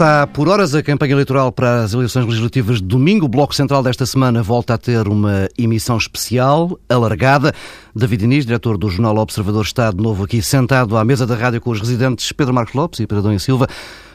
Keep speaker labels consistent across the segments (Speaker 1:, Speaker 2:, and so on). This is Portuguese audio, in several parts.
Speaker 1: Está por horas a campanha eleitoral para as eleições legislativas de domingo. O Bloco Central desta semana volta a ter uma emissão especial, alargada. David Inês, diretor do Jornal Observador, está de novo aqui sentado à mesa da rádio com os residentes Pedro Marcos Lopes e Pedro Adão e Silva.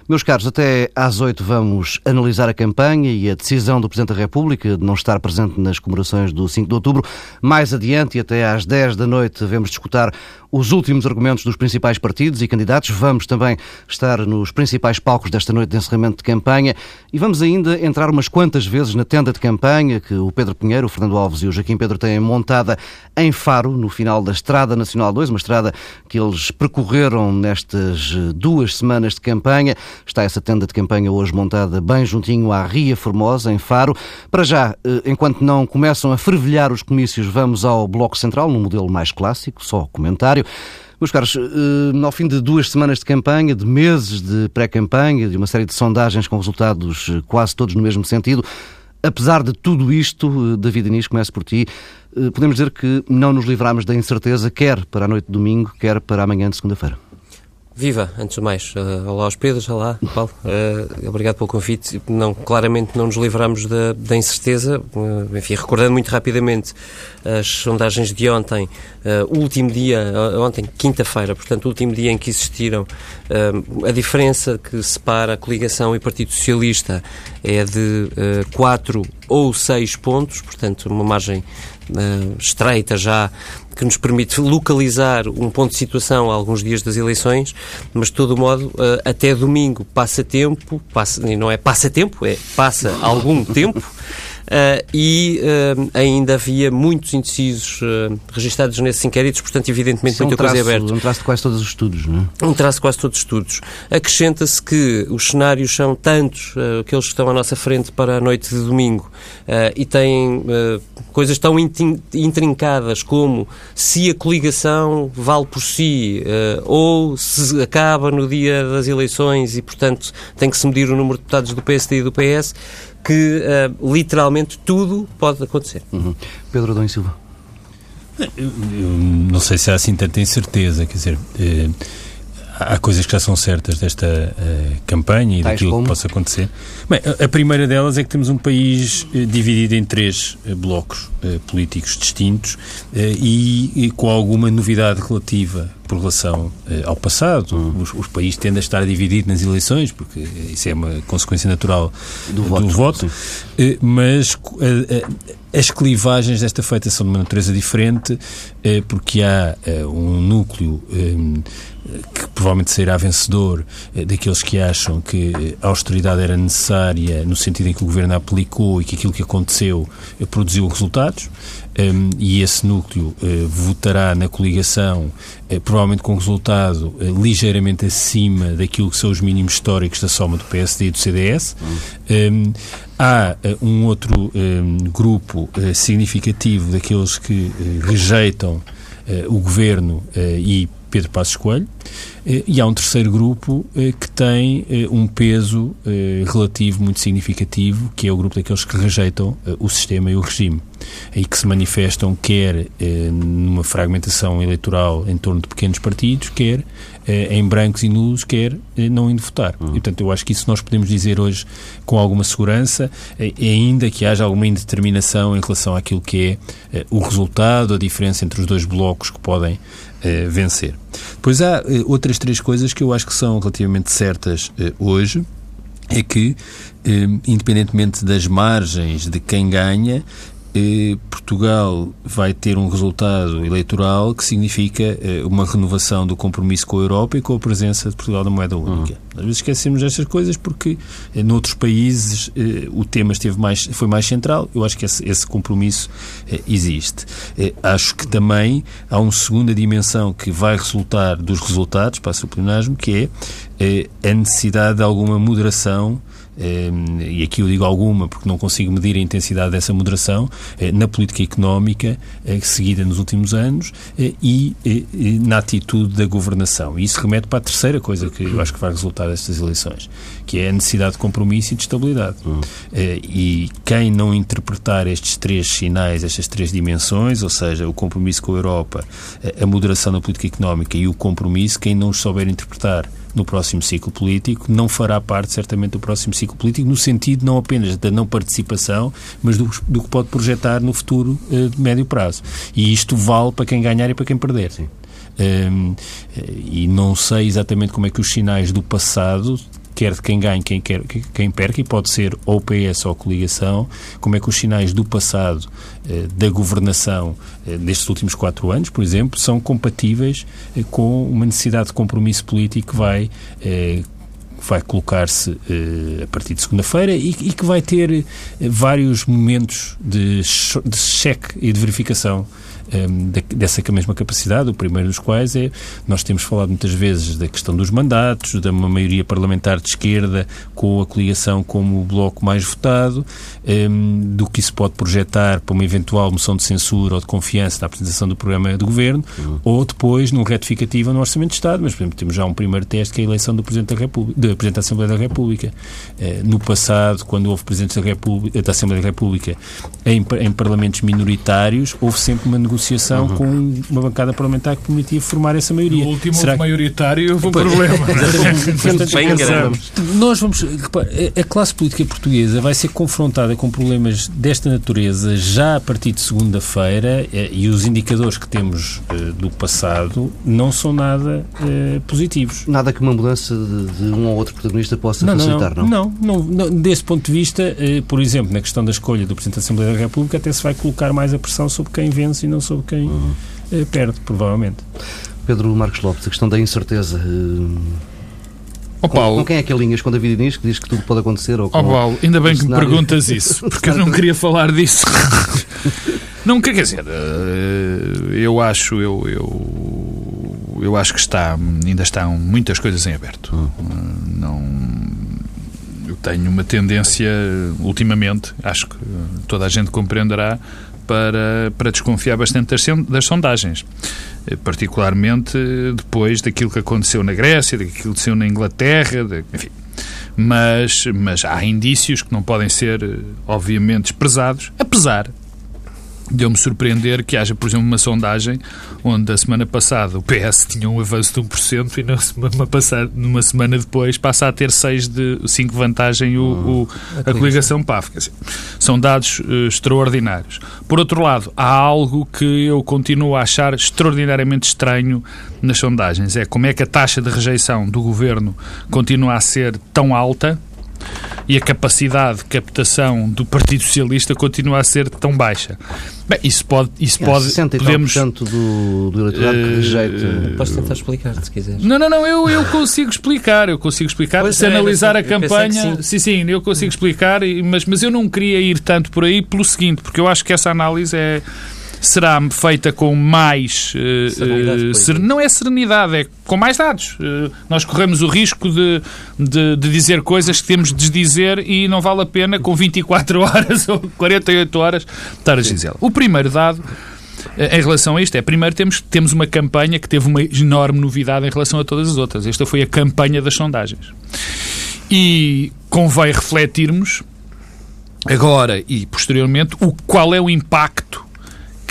Speaker 1: Meus caros, até às oito vamos analisar a campanha e a decisão do Presidente da República de não estar presente nas comemorações do 5 de outubro. Mais adiante, e até às dez da noite, vamos discutir os últimos argumentos dos principais partidos e candidatos. Vamos também estar nos principais palcos desta noite de encerramento de campanha e vamos ainda entrar umas quantas vezes na tenda de campanha que o Pedro Pinheiro, o Fernando Alves e o Joaquim Pedro têm montada em Faro, no final da Estrada Nacional 2, uma estrada que eles percorreram nestas duas semanas de campanha. Está essa tenda de campanha hoje montada bem juntinho à Ria Formosa, em Faro. Para já, eh, enquanto não começam a fervilhar os comícios, vamos ao Bloco Central, num modelo mais clássico, só comentário. Meus caros, eh, ao fim de duas semanas de campanha, de meses de pré-campanha, de uma série de sondagens com resultados eh, quase todos no mesmo sentido, apesar de tudo isto, David Inês, começo por ti, podemos dizer que não nos livramos da incerteza, quer para a noite de domingo, quer para amanhã de segunda-feira.
Speaker 2: Viva, antes de mais. Uh, olá aos Pedros, olá, Paulo. Uh, obrigado pelo convite. Não, claramente não nos livramos da, da incerteza. Uh, enfim, recordando muito rapidamente as sondagens de ontem, último dia, ontem, quinta-feira, portanto, o último dia em que existiram, a diferença que separa a coligação e o Partido Socialista é de 4 ou 6 pontos, portanto, uma margem estreita já que nos permite localizar um ponto de situação a alguns dias das eleições, mas de todo modo, eh, até domingo passa tempo, passa, não é passa tempo, é passa algum tempo, Uh, e uh, ainda havia muitos indecisos uh, registados nesses inquéritos, portanto, evidentemente, muita
Speaker 1: um traço,
Speaker 2: coisa aberta.
Speaker 1: Um traço de quase todos os estudos, não
Speaker 2: é? Um traço de quase todos os estudos. Acrescenta-se que os cenários são tantos, aqueles que estão à nossa frente para a noite de domingo, e têm coisas tão intrincadas como se a coligação vale por si, ou se acaba no dia das eleições e, portanto, tem que se medir o número de deputados do PSD e do PS que uh, literalmente tudo pode acontecer.
Speaker 1: Uhum. Pedro Adão Silva.
Speaker 3: Eu, não sei se há assim tanta incerteza, quer dizer, eh, há coisas que já são certas desta uh, campanha e Tais daquilo como? que possa acontecer. Bem, a, a, primeira delas é que temos um país uh, dividido em três uh, blocos políticos distintos e, e, com alguma novidade relativa por relação ao passado. Hum. Os, os países tendem a estar divididos nas eleições, porque isso é uma consequência natural do, do voto, voto mas as clivagens desta feita são de uma natureza diferente, porque há um núcleo que provavelmente sairá vencedor eh, daqueles que acham que a austeridade era necessária no sentido em que o governo a aplicou e que aquilo que aconteceu eh, produziu resultados. Um, e esse núcleo uh, votará na coligação, uh, provavelmente com resultado uh, ligeiramente acima daquilo que são os mínimos históricos da soma do PSD e do CDS. Um, há um outro um, grupo significativo daqueles que rejeitam o governo e Pedro Passos Coelho, e há um terceiro grupo que tem um peso relativo muito significativo, que é o grupo daqueles que rejeitam o sistema e o regime, e que se manifestam quer numa fragmentação eleitoral em torno de pequenos partidos, quer em brancos e nulos, quer não indo votar. Uhum. E, portanto, eu acho que isso nós podemos dizer hoje com alguma segurança, ainda que haja alguma indeterminação em relação àquilo que é o resultado, a diferença entre os dois blocos que podem eh, vencer. Pois há eh, outras três coisas que eu acho que são relativamente certas eh, hoje. É que, independentemente das margens de quem ganha, Portugal vai ter um resultado eleitoral que significa eh, uma renovação do compromisso com a Europa e com a presença de Portugal na moeda única. Uhum. Às vezes esquecemos destas coisas porque eh, noutros países eh, o tema esteve mais, foi mais central. Eu acho que esse, esse compromisso existe. Acho que também há uma segunda dimensão que vai resultar dos resultados, para o plenasmo, que é a necessidade de alguma moderação e aqui eu digo alguma porque não consigo medir a intensidade dessa moderação, eh, na política económica eh, seguida nos últimos anos eh, e na atitude da governação. E isso remete para a terceira coisa que eu acho que vai resultar destas eleições, que é a necessidade de compromisso e de estabilidade. Uhum. E quem não interpretar estes três sinais, estas três dimensões, ou seja, o compromisso com a Europa, a moderação na política económica e o compromisso, quem não os souber interpretar no próximo ciclo político, não fará parte, certamente, do próximo ciclo político, no sentido não apenas da não participação, mas do, do que pode projetar no futuro uh, de médio prazo. E isto vale para quem ganhar e para quem perder. Sim. Um, e não sei exatamente como é que os sinais do passado quer de quem ganhe, quem, quer, quem perca, e pode ser ou PS ou coligação, como é que os sinais do passado eh, da governação eh, nestes últimos quatro anos, por exemplo, são compatíveis eh, com uma necessidade de compromisso político que vai vai colocar-se a partir de segunda-feira e, e, que vai ter vários momentos de, de cheque e de verificação um, dessa mesma capacidade. O primeiro dos quais é, nós temos falado muitas vezes da questão dos mandatos, da uma maioria parlamentar de esquerda com a coligação como o bloco mais votado, um, do que isso pode projetar para uma eventual moção de censura ou de confiança na apresentação do programa de governo, uhum. ou depois num retificativo no Orçamento de Estado. Mas, por exemplo, temos já um primeiro teste que é a eleição do Presidente da República, da Presidente da Assembleia da República. Uh, no passado, quando houve Presidentes da, República, da Assembleia da República em, em parlamentos minoritários, houve sempre uma negociação negociação uhum. com uma bancada parlamentar que permitia formar essa maioria.
Speaker 4: O último Será maioritário houve um problema.
Speaker 3: Nós vamos. A classe política portuguesa vai ser confrontada com problemas desta natureza já a partir de segunda-feira eh, e os indicadores que temos eh, do passado não são nada eh, positivos.
Speaker 1: Nada que uma mudança de, de um ou outro protagonista possa não, facilitar,
Speaker 3: não? Não, não, não. Desse ponto de vista, por exemplo, na questão da escolha do Presidente da Assembleia da República, até se vai colocar mais a pressão sobre quem vence e não sobre quem uhum. perde, provavelmente.
Speaker 1: Pedro Marcos Lopes, a questão da incerteza.
Speaker 4: Oh, Paulo.
Speaker 1: Com, com, quem é que alinhas quando a vida diz que diz que tudo pode acontecer? Ou
Speaker 4: com, oh, Paulo, ainda bem que cenário... me perguntas isso, porque eu não queria falar disso. não, quer dizer, eh, eu acho, eu, eu, eu acho que está, ainda estão muitas coisas em aberto. Uhum. Não, eu tenho uma tendência, ultimamente, acho que toda a gente compreenderá, para, para desconfiar bastante das, das sondagens eh, particularmente depois daquilo que aconteceu na Grécia, daquilo que aconteceu na Inglaterra, de, enfim. Mas, mas há indícios que não podem ser, eh, obviamente, desprezados, apesar Deu-me surpreender que haja, por exemplo, uma sondagem onde a semana passada o PS tinha um avanço de 1% e na semana passada, numa semana depois passa a ter 6 de 5 vantagem o, o a coligação PAF. Dizer, são dados uh, extraordinários. Por outro lado, há algo que eu continuo a achar extraordinariamente estranho nas sondagens. É como é que a taxa de rejeição do governo continua a ser tão alta e a capacidade de captação do Partido Socialista continua a ser tão baixa. Bem, isso pode. Isso é, pode
Speaker 1: 60 podemos, do, do eleitorado uh, que rejeita.
Speaker 2: Uh, Podes tentar explicar, se quiseres.
Speaker 4: Não, não, não, eu, eu consigo explicar. Eu consigo explicar. Pois se é, analisar a campanha. Sim. sim, sim, eu consigo explicar, mas, mas eu não queria ir tanto por aí pelo seguinte, porque eu acho que essa análise é será feita com mais. Uh, ser, não é serenidade, é com mais dados. Uh, nós corremos o risco de, de, de, dizer coisas que temos de dizer e não vale a pena com 24 horas ou 48 horas estar a dizer. O primeiro dado em relação a isto é, primeiro temos, temos uma campanha que teve uma enorme novidade em relação a todas as outras. Esta foi a campanha das sondagens. E convém refletirmos agora e posteriormente o, qual é o impacto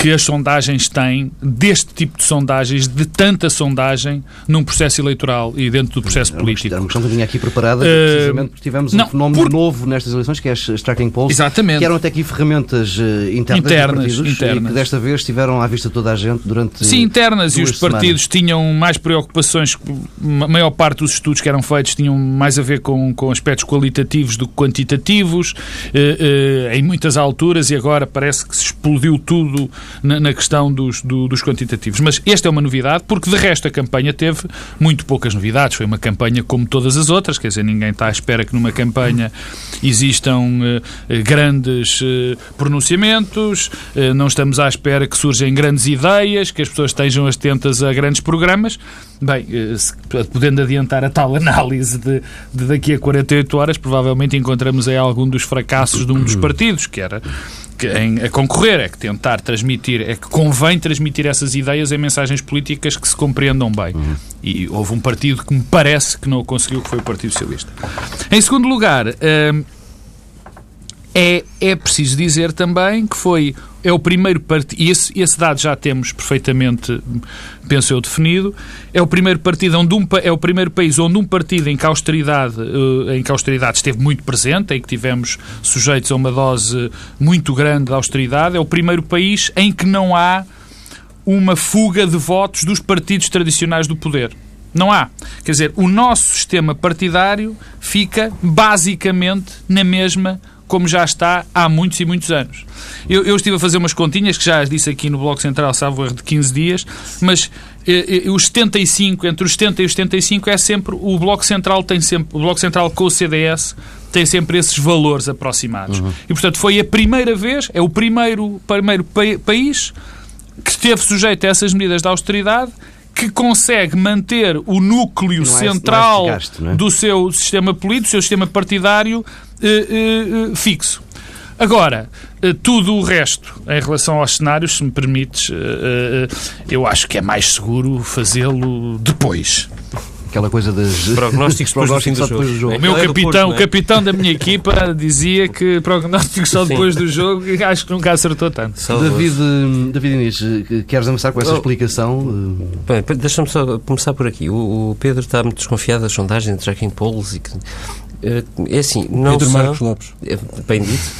Speaker 4: que as sondagens têm, deste tipo de sondagens, de tanta sondagem, num processo eleitoral e dentro do processo
Speaker 1: era
Speaker 4: político.
Speaker 1: Era uma questão que vinha aqui preparada, uh, precisamente porque tivemos não, um fenómeno por... novo nestas eleições, que é as tracking polls,
Speaker 4: Exatamente.
Speaker 1: que eram até aqui ferramentas uh, internas, internas, partidos, internas. e que desta vez estiveram à vista toda a gente durante
Speaker 4: Sim, internas, e os partidos tinham mais preocupações, a maior parte dos estudos que eram feitos tinham mais a ver com, com aspectos qualitativos do que quantitativos, uh, em muitas alturas, e agora parece que se explodiu tudo na, na questão dos, do, dos quantitativos. Mas esta é uma novidade, porque de resto a campanha teve muito poucas novidades. Foi uma campanha como todas as outras, quer dizer, ninguém está à espera que numa campanha existam uh, grandes uh, pronunciamentos, uh, não estamos à espera que surjam grandes ideias, que as pessoas estejam atentas a grandes programas. Bem, podendo adiantar a tal análise de, de daqui a 48 horas, provavelmente encontramos aí algum dos fracassos de um dos partidos, que era em, a concorrer, é que tentar transmitir, é que convém transmitir essas ideias em mensagens políticas que se compreendam bem. Uhum. E houve um partido que me parece que não o conseguiu, que foi o Partido Socialista. Em segundo lugar, hum, É, é preciso dizer também que foi é o primeiro partido, e esse, esse dado já temos perfeitamente, penso eu, definido, é o primeiro partido onde um, é o primeiro país onde um partido em que a austeridade, eh, em que austeridade esteve muito presente, em que tivemos sujeitos a uma dose muito grande de austeridade, é o primeiro país em que não há uma fuga de votos dos partidos tradicionais do poder. Não há. Quer dizer, o nosso sistema partidário fica basicamente na mesma como já está há muitos e muitos anos. Eu, eu estive a fazer umas continhas, que já as disse aqui no Bloco Central, salvo erro, de 15 dias, mas eh, eh, os 75, entre os 70 e os 75, é sempre, o Bloco Central tem sempre, o Bloco Central com o CDS tem sempre esses valores aproximados. Uhum. E, portanto, foi a primeira vez, é o primeiro, primeiro pa país que esteve sujeito a essas medidas de austeridade que consegue manter o núcleo é, central é gasto, é? do seu sistema político, do seu sistema partidário fixo. Agora, eh, tudo o resto, em relação aos cenários, se me permites, eu acho que é mais seguro fazê-lo depois
Speaker 1: aquela coisa das
Speaker 2: prognósticos, prognósticos só depois do jogo.
Speaker 4: O meu capitão, o capitão da minha equipa dizia que prognósticos só depois do jogo e acho que nunca acertou tanto.
Speaker 1: David, David Inês, queres avançar com essa oh. explicação?
Speaker 2: Bem, deixa-me só começar por aqui. O, o, Pedro está muito desconfiado das sondagens de Jacqueline Polls e que é assim, não
Speaker 3: Pedro Marcos Lopes.
Speaker 2: É, bem dito.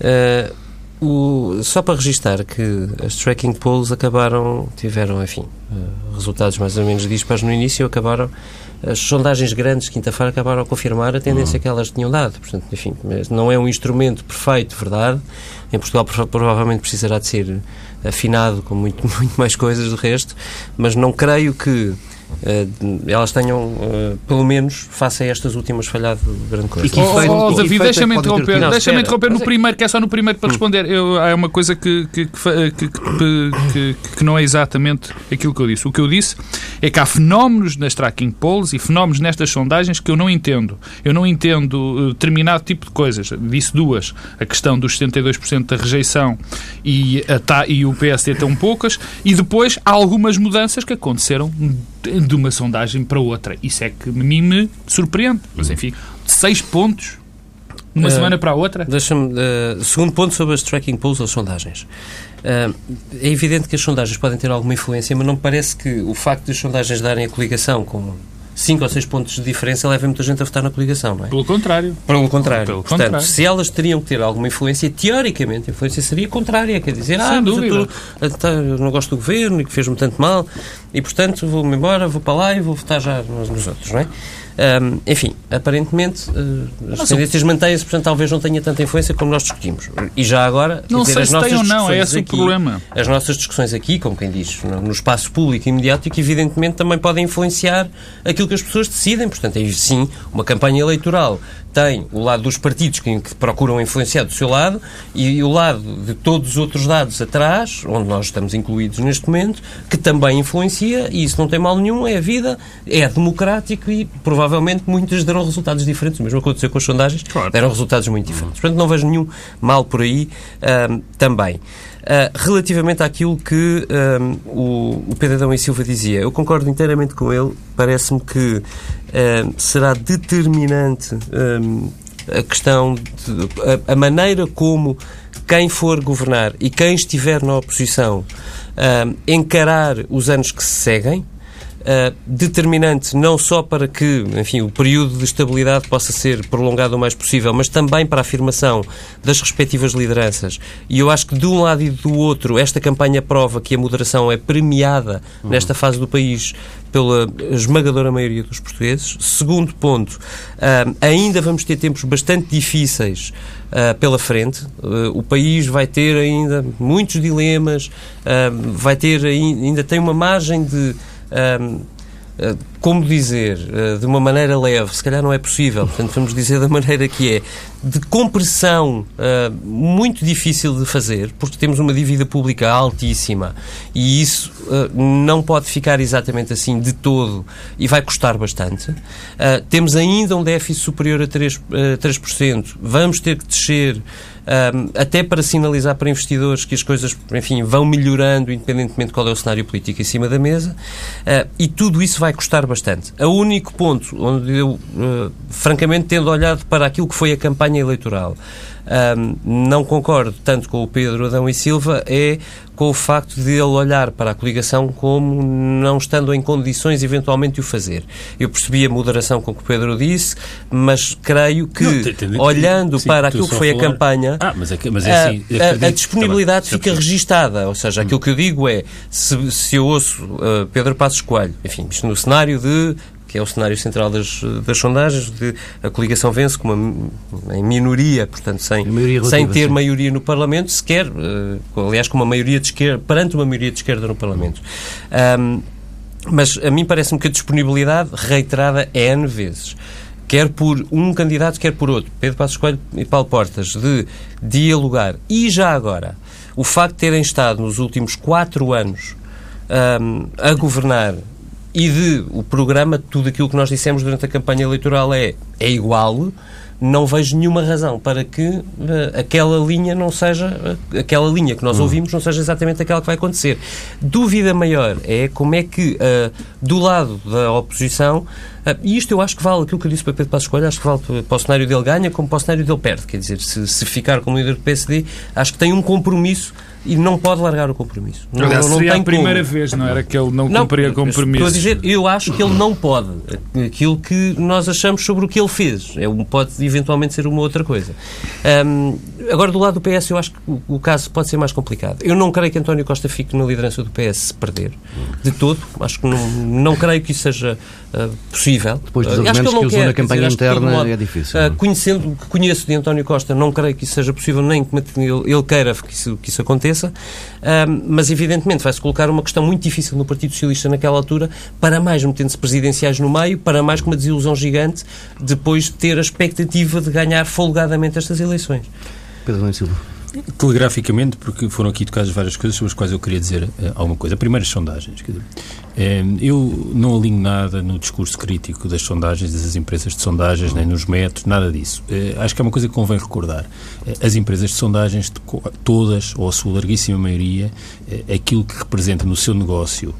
Speaker 2: Uh, o, só para registar que as tracking polls acabaram, tiveram, enfim, uh, resultados mais ou menos dispares no início, acabaram, as sondagens grandes quinta-feira acabaram a confirmar a tendência uhum. que elas tinham dado. Portanto, enfim, não é um instrumento perfeito, verdade. Em Portugal provavelmente precisará de ser afinado com muito, muito mais coisas do resto, mas não creio que elas tenham, uh, pelo menos, face a estas últimas, falhado grande coisa.
Speaker 4: E oh, oh, David, deixa-me interromper, deixa interromper no é- primeiro, que é só no primeiro para responder. Eu, há uma coisa que que, que, que, que, não é exatamente aquilo que eu disse. O que eu disse é que há fenómenos nas tracking polls e fenómenos nestas sondagens que eu não entendo. Eu não entendo determinado tipo de coisas. Disse duas. A questão dos 72% da rejeição e, a, e o PSD tão poucas. E depois há algumas mudanças que aconteceram de uma sondagem para outra. Isso é que a mim me surpreende. Mas enfim, seis pontos uma uh, semana para a outra?
Speaker 2: Deixa-me. Uh, segundo ponto sobre as tracking polls ou sondagens. Uh, é evidente que as sondagens podem ter alguma influência, mas não me parece que o facto de as sondagens darem a coligação com 5 ou 6 pontos de diferença leva muita gente a votar na coligação, não é?
Speaker 4: Pelo contrário.
Speaker 2: Pelo contrário. Pelo Portanto, contrário. se elas teriam que ter alguma influência, teoricamente a influência seria contrária, quer dizer, Sem ah, dúvida. Eu, tô, eu não gosto do governo e que fez-me tanto mal e, portanto, vou-me embora, vou para lá e vou votar já nos, nos outros, não é? Um, enfim, aparentemente uh, as tendências mantêm-se, portanto talvez não tenha tanta influência como nós discutimos. E já agora,
Speaker 4: não
Speaker 2: dizer,
Speaker 4: sei
Speaker 2: as se
Speaker 4: nossas
Speaker 2: tem ou
Speaker 4: não, é esse
Speaker 2: aqui,
Speaker 4: o problema.
Speaker 2: As nossas discussões aqui, como quem diz, no, no espaço público e mediático, evidentemente também podem influenciar aquilo que as pessoas decidem. Portanto, aí sim, uma campanha eleitoral tem o lado dos partidos que, que, procuram influenciar do seu lado e o lado de todos os outros dados atrás, onde nós estamos incluídos neste momento, que também influencia, e isso não tem mal nenhum, é a vida, é democrático e provavelmente muitas deram resultados diferentes. O mesmo aconteceu com as sondagens, claro. deram resultados muito diferentes. Portanto, não vejo nenhum mal por aí um, também. Uh, relativamente àquilo que um, o, o Pedro Adão e Silva dizia, eu concordo inteiramente com ele. Parece-me que um, será determinante um, a questão, de, a, a, maneira como quem for governar e quem estiver na oposição encarar os anos que se seguem uh, determinante não só para que, enfim, o período de estabilidade possa ser prolongado o mais possível, mas também para a afirmação das respectivas lideranças. E eu acho que de um lado e do outro, esta campanha prova que a moderação é premiada uhum. nesta fase do país pela esmagadora maioria dos portugueses. Segundo ponto, uh, ainda vamos ter tempos bastante difíceis uh, pela frente. O país vai ter ainda muitos dilemas, vai ter ainda tem uma margem de um, ah, como dizer, ah, de uma maneira leve, se calhar não é possível, portanto vamos dizer da maneira que é, de compressão uh, muito difícil de fazer, porque temos uma dívida pública altíssima e isso não pode ficar exatamente assim de todo e vai custar bastante. Temos ainda um déficit superior a 3%, 3%. vamos ter que descer até para sinalizar para investidores que as coisas, enfim, vão melhorando, independentemente de qual é o cenário político em cima da mesa, uh, e tudo isso vai custar bastante. O único ponto onde eu, uh, francamente, tendo olhado para aquilo que foi a campanha eleitoral, um, não concordo tanto com o Pedro Adão e Silva é com o facto de ele olhar para a coligação como não estando em condições eventualmente de o fazer. Eu percebi a moderação com que o Pedro disse, mas creio que, não, olhando sim, para aquilo que foi falar... a campanha,
Speaker 3: ah, mas é, mas é assim,
Speaker 2: a, a, disponibilidade tá fica registada. Ou seja, aquilo que eu digo é, se, se eu ouço uh, Pedro Passos Coelho, enfim, isto no cenário de que é o cenário central das, das sondagens, de a coligação vence com uma, em minoria, portanto, sem, sem ter sim. maioria no Parlamento, sequer, uh, aliás, com uma maioria de esquerda, perante uma maioria de esquerda no Parlamento. Um, mas a mim parece-me que a disponibilidade reiterada é N vezes quer por um candidato, quer por outro, Pedro Passos Coelho e Paulo Portas, de dialogar. E já agora, o facto de terem estado nos últimos quatro anos um, a governar e de o programa, tudo aquilo que nós dissemos durante a campanha eleitoral é, é igual, não vejo nenhuma razão para que uh, aquela linha não seja, uh, aquela linha que nós hum. ouvimos não seja exatamente aquela que vai acontecer. Dúvida maior é como é que, uh, do lado da oposição, e isto eu acho que vale aquilo que eu disse para Pedro Passos Coelho, acho que vale para o cenário dele ganha como para o cenário dele perde. Quer dizer, se, se ficar como líder do PSD, acho que tem um compromisso e não pode largar o compromisso.
Speaker 4: Não, Aliás, não, seria a primeira como. vez, não era que ele não, não cumpria compromisso. Estou
Speaker 2: a dizer, eu acho que ele não pode. Aquilo que nós achamos sobre o que ele fez. É, pode eventualmente ser uma outra coisa. Um, agora, do lado do PS, eu acho que o, o, caso pode ser mais complicado. Eu não creio que António Costa fique na liderança do PS se perder. De todo. Acho que não, não creio que isso seja uh, possível.
Speaker 1: Depois dos uh, argumentos que, que usou quer, na campanha dizer, interna, modo, é difícil. Uh,
Speaker 2: conhecendo o que conheço de António Costa, não creio que isso seja possível, nem que ele, ele queira que isso, que isso aconteça mas evidentemente vai-se colocar uma questão muito difícil no Partido Socialista naquela altura, para mais metendo-se presidenciais no meio, para mais com uma desilusão gigante, depois de ter a expectativa de ganhar folgadamente estas eleições.
Speaker 1: Pedro Silva.
Speaker 3: Telegraficamente, porque foram aqui tocadas várias coisas sobre as quais eu queria dizer uh, alguma coisa. Primeiras sondagens. Dizer, uh, eu não alinho nada no discurso crítico das sondagens, das empresas de sondagens, nem nos métodos, nada disso. Uh, acho que é uma coisa que convém recordar. as empresas de sondagens, todas, ou a sua larguíssima maioria, aquilo que representa no seu negócio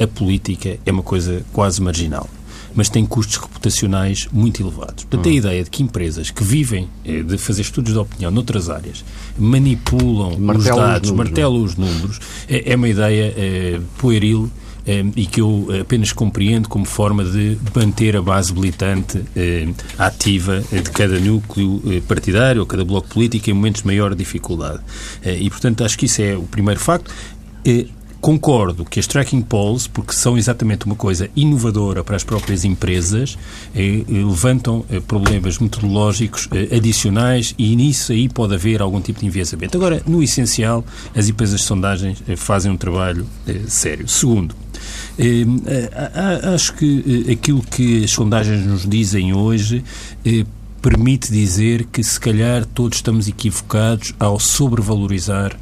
Speaker 3: a política é uma coisa quase marginal mas tem custos reputacionais muito elevados. Portanto, hum. a ideia de que empresas que vivem eh, de fazer estudos de opinião noutras áreas manipulam os dados, os martelam os números, é, é uma ideia é, pueril eh, e que eu apenas compreendo como forma de manter a base militante eh, ativa de cada núcleo partidário ou cada bloco político em momentos de maior dificuldade. e, portanto, acho que isso é o primeiro facto. Concordo que as tracking polls, porque são exatamente uma coisa inovadora para as próprias empresas, eh, eh levantam eh, problemas metodológicos adicionais e nisso aí pode haver algum tipo de enviesamento. Agora, no essencial, as empresas de sondagens fazem um trabalho sério. Segundo, acho que aquilo que as sondagens nos dizem hoje permite dizer que se calhar todos estamos equivocados ao sobrevalorizar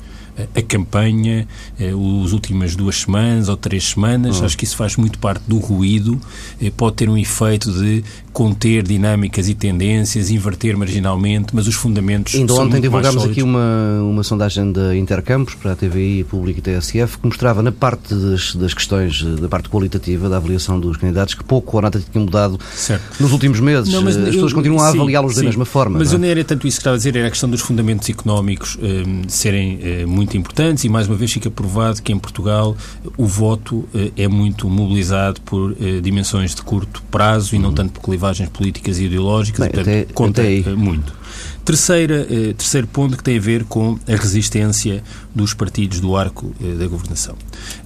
Speaker 3: a campanha, as eh, últimas duas semanas ou três semanas. Uhum. Acho que isso faz muito parte do ruído, eh, pode ter um efeito de conter dinâmicas e tendências, inverter marginalmente, mas os fundamentos
Speaker 1: Ainda ontem divulgámos aqui uma, uma sondagem da Intercampos para a TVI, Público e TSF que mostrava na parte das, das questões, da parte qualitativa da avaliação dos candidatos, que pouco ou nada tinha mudado certo. nos últimos meses. Não, As eu, pessoas continuam a avaliá-los da mesma forma.
Speaker 3: Mas
Speaker 1: não, é?
Speaker 3: não era tanto isso que estava a dizer, era a questão dos fundamentos económicos um, serem uh, muito importantes e mais uma vez fica provado que em Portugal o voto uh, é muito mobilizado por uh, dimensões de curto prazo e não uhum. tanto por clivagens políticas e ideológicas, Bem, portanto, até, conta até muito. Terceira, eh, terceiro ponto que tem a ver com a resistência dos partidos do arco eh, da governação.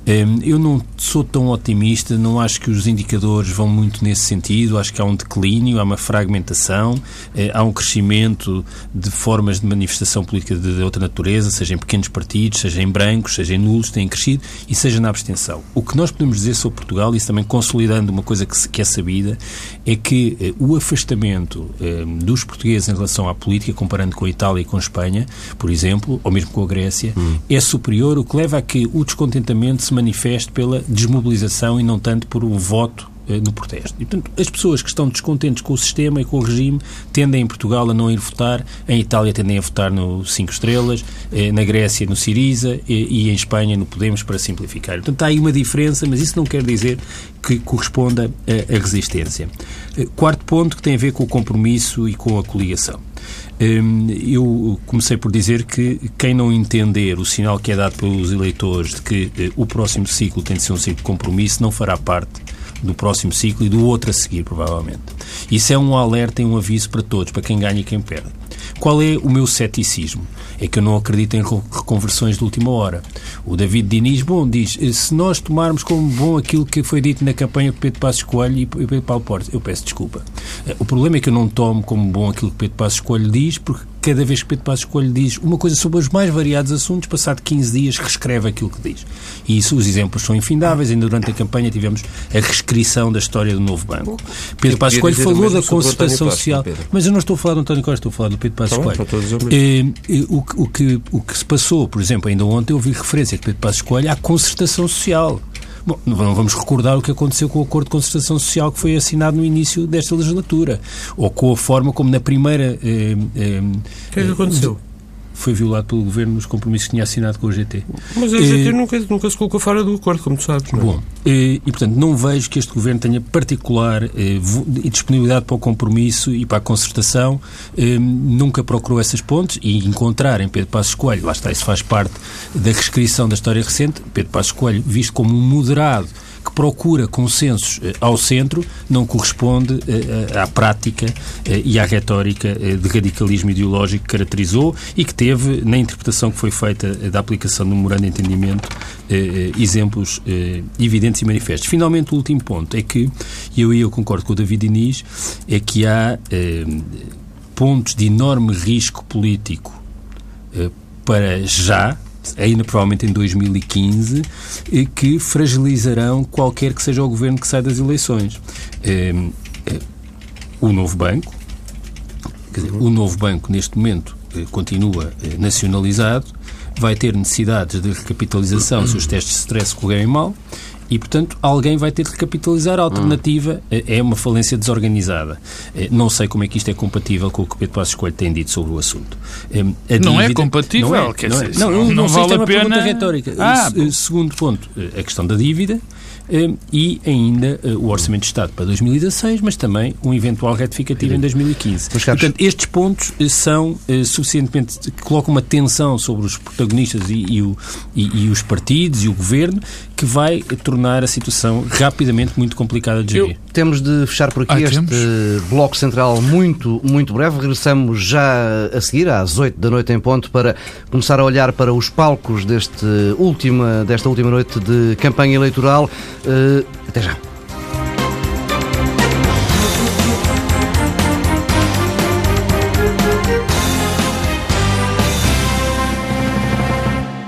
Speaker 3: Eh, eu não sou tão otimista, não acho que os indicadores vão muito nesse sentido, acho que há um declínio, há uma fragmentação, eh, há um crescimento de formas de manifestação política de, outra natureza, seja em pequenos partidos, seja em brancos, seja em nulos, têm crescido, e seja na abstenção. O que nós podemos dizer sobre Portugal, isso também consolidando uma coisa que, é sabida, é que eh, o afastamento eh, dos portugueses em relação à política política, comparando com a Itália e com a Espanha, por exemplo, ou mesmo com a Grécia, hum. É superior, o que leva a que o descontentamento se manifeste pela desmobilização e não tanto por o voto uh, no protesto. E, portanto, as pessoas que estão descontentes com o sistema e com o regime tendem em Portugal a não ir votar, em Itália tendem a votar no Cinco Estrelas, uh, na Grécia no Siriza e em Espanha no Podemos, para simplificar. Portanto, há aí uma diferença, mas isso não quer dizer que corresponda a resistência. quarto ponto que tem a ver com o compromisso e com a coligação. Hum, eu comecei por dizer que quem não entender o sinal que é dado pelos eleitores de que eh, o próximo ciclo tem de ser um ciclo de compromisso não fará parte do próximo ciclo e do outro a seguir, provavelmente. Isso é um alerta e um aviso para todos, para quem ganha e quem perde. Qual é o meu ceticismo? É que eu não acredito em reconversões de última hora. O David Diniz, bom, diz, se nós tomarmos como bom aquilo que foi dito na campanha por Pedro Passos Coelho e Pedro Paulo Portes, eu peço desculpa. O problema é que eu não tomo como bom aquilo que Pedro Passos Coelho diz, porque cada vez que Pedro Passos Coelho diz uma coisa sobre os mais variados assuntos, passado 15 dias reescreve aquilo que diz. E isso, os exemplos são infindáveis. Ainda durante a campanha tivemos a reescrição da história do novo banco. Pedro Passos Coelho falou da concertação social. Mas eu não estou a falar do António Costa, estou a falar do Pedro Passos tá Coelho. É, é, o, o, que, o que se passou, por exemplo, ainda ontem eu ouvi referência de Pedro Passos Coelho à concertação social. Bom, não vamos recordar o que aconteceu com o acordo de concertação social que foi assinado no início desta legislatura, ou com a forma como na primeira.
Speaker 4: Eh, eh, o que é que aconteceu?
Speaker 3: Foi violado pelo Governo nos compromissos que tinha assinado com o GT.
Speaker 4: Mas a GT eh, nunca, nunca se colocou fora do acordo, como tu sabes. Não é?
Speaker 3: Bom, e, e, portanto não vejo que este Governo tenha particular eh, disponibilidade para o compromisso e para a concertação. Eh, nunca procurou essas pontes e encontrar em Pedro Passos Coelho, lá está, isso faz parte da reescrição da história recente, Pedro Passos Coelho visto como um moderado que procura consensos eh, ao centro não corresponde eh, eh, à prática e à retórica de radicalismo ideológico que caracterizou e que teve, na interpretação que foi feita da aplicação do memorando de entendimento, exemplos evidentes e manifestos. Finalmente, o último ponto é que, e eu, eu concordo com o David Inês, é que há pontos de enorme risco político para já, ainda provavelmente em 2015, que fragilizarão qualquer que seja o governo que sai das eleições. Ehm, eh, o novo banco, quer dizer, o novo banco neste momento eh, continua eh, nacionalizado, vai ter necessidades de recapitalização se os testes de stress correrem mal e, portanto, alguém vai ter de recapitalizar. A alternativa hum. é uma falência desorganizada. Eh, não sei como é que isto é compatível com o que o Pedro Passos Coelho tem dito sobre o assunto.
Speaker 4: Eh, a não é compatível? Não, é, quer não, é.
Speaker 3: não, não, não, não vale a pena... retórica. Ah, Segundo ponto, a questão da dívida e ainda o Orçamento de Estado para 2016, mas também um eventual retificativo em 2015. Portanto, estes pontos são suficientemente... colocam uma tensão sobre os protagonistas e, e, o, e, e os partidos e o governo que vai tornar a situação rapidamente muito complicada de gerir.
Speaker 1: Eu, temos de fechar por aqui ah, este temos? bloco central muito, muito breve. Regressamos já a seguir, às 8 da noite em ponto, para começar a olhar para os palcos deste última, desta última noite de campanha eleitoral. Uh, até já.